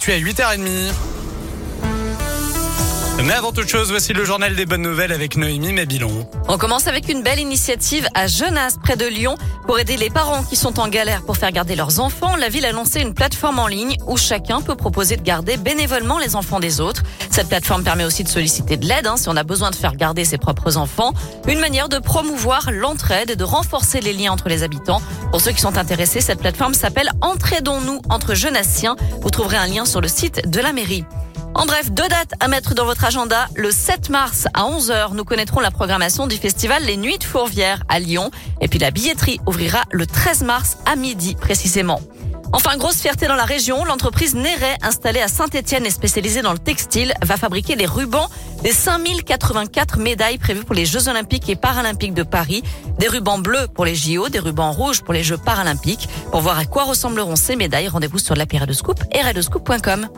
l'actu à 8h30. Mais avant toute chose, voici le journal des bonnes nouvelles avec Noémie Mabilon. On commence avec une belle initiative à Genasse, près de Lyon, pour aider les parents qui sont en galère pour faire garder leurs enfants. La ville a lancé une plateforme en ligne où chacun peut proposer de garder bénévolement les enfants des autres. Cette plateforme permet aussi de solliciter de l'aide hein, si on a besoin de faire garder ses propres enfants. Une manière de promouvoir l'entraide et de renforcer les liens entre les habitants. Pour ceux qui sont intéressés, cette plateforme s'appelle Entraidons-nous entre Genassiens. Vous trouverez un lien sur le site de la mairie. En bref, deux dates à mettre dans votre agenda. Le 7 mars à 11h, nous connaîtrons la programmation du festival Les Nuits de Fourvière à Lyon. Et puis la billetterie ouvrira le 13 mars à midi précisément. Enfin, grosse fierté dans la région, l'entreprise Néret, installée à Saint-Etienne et spécialisée dans le textile, va fabriquer les rubans des 5084 médailles prévues pour les Jeux Olympiques et Paralympiques de Paris. Des rubans bleus pour les JO, des rubans rouges pour les Jeux Paralympiques. Pour voir à quoi ressembleront ces médailles, rendez-vous sur la Scoop et.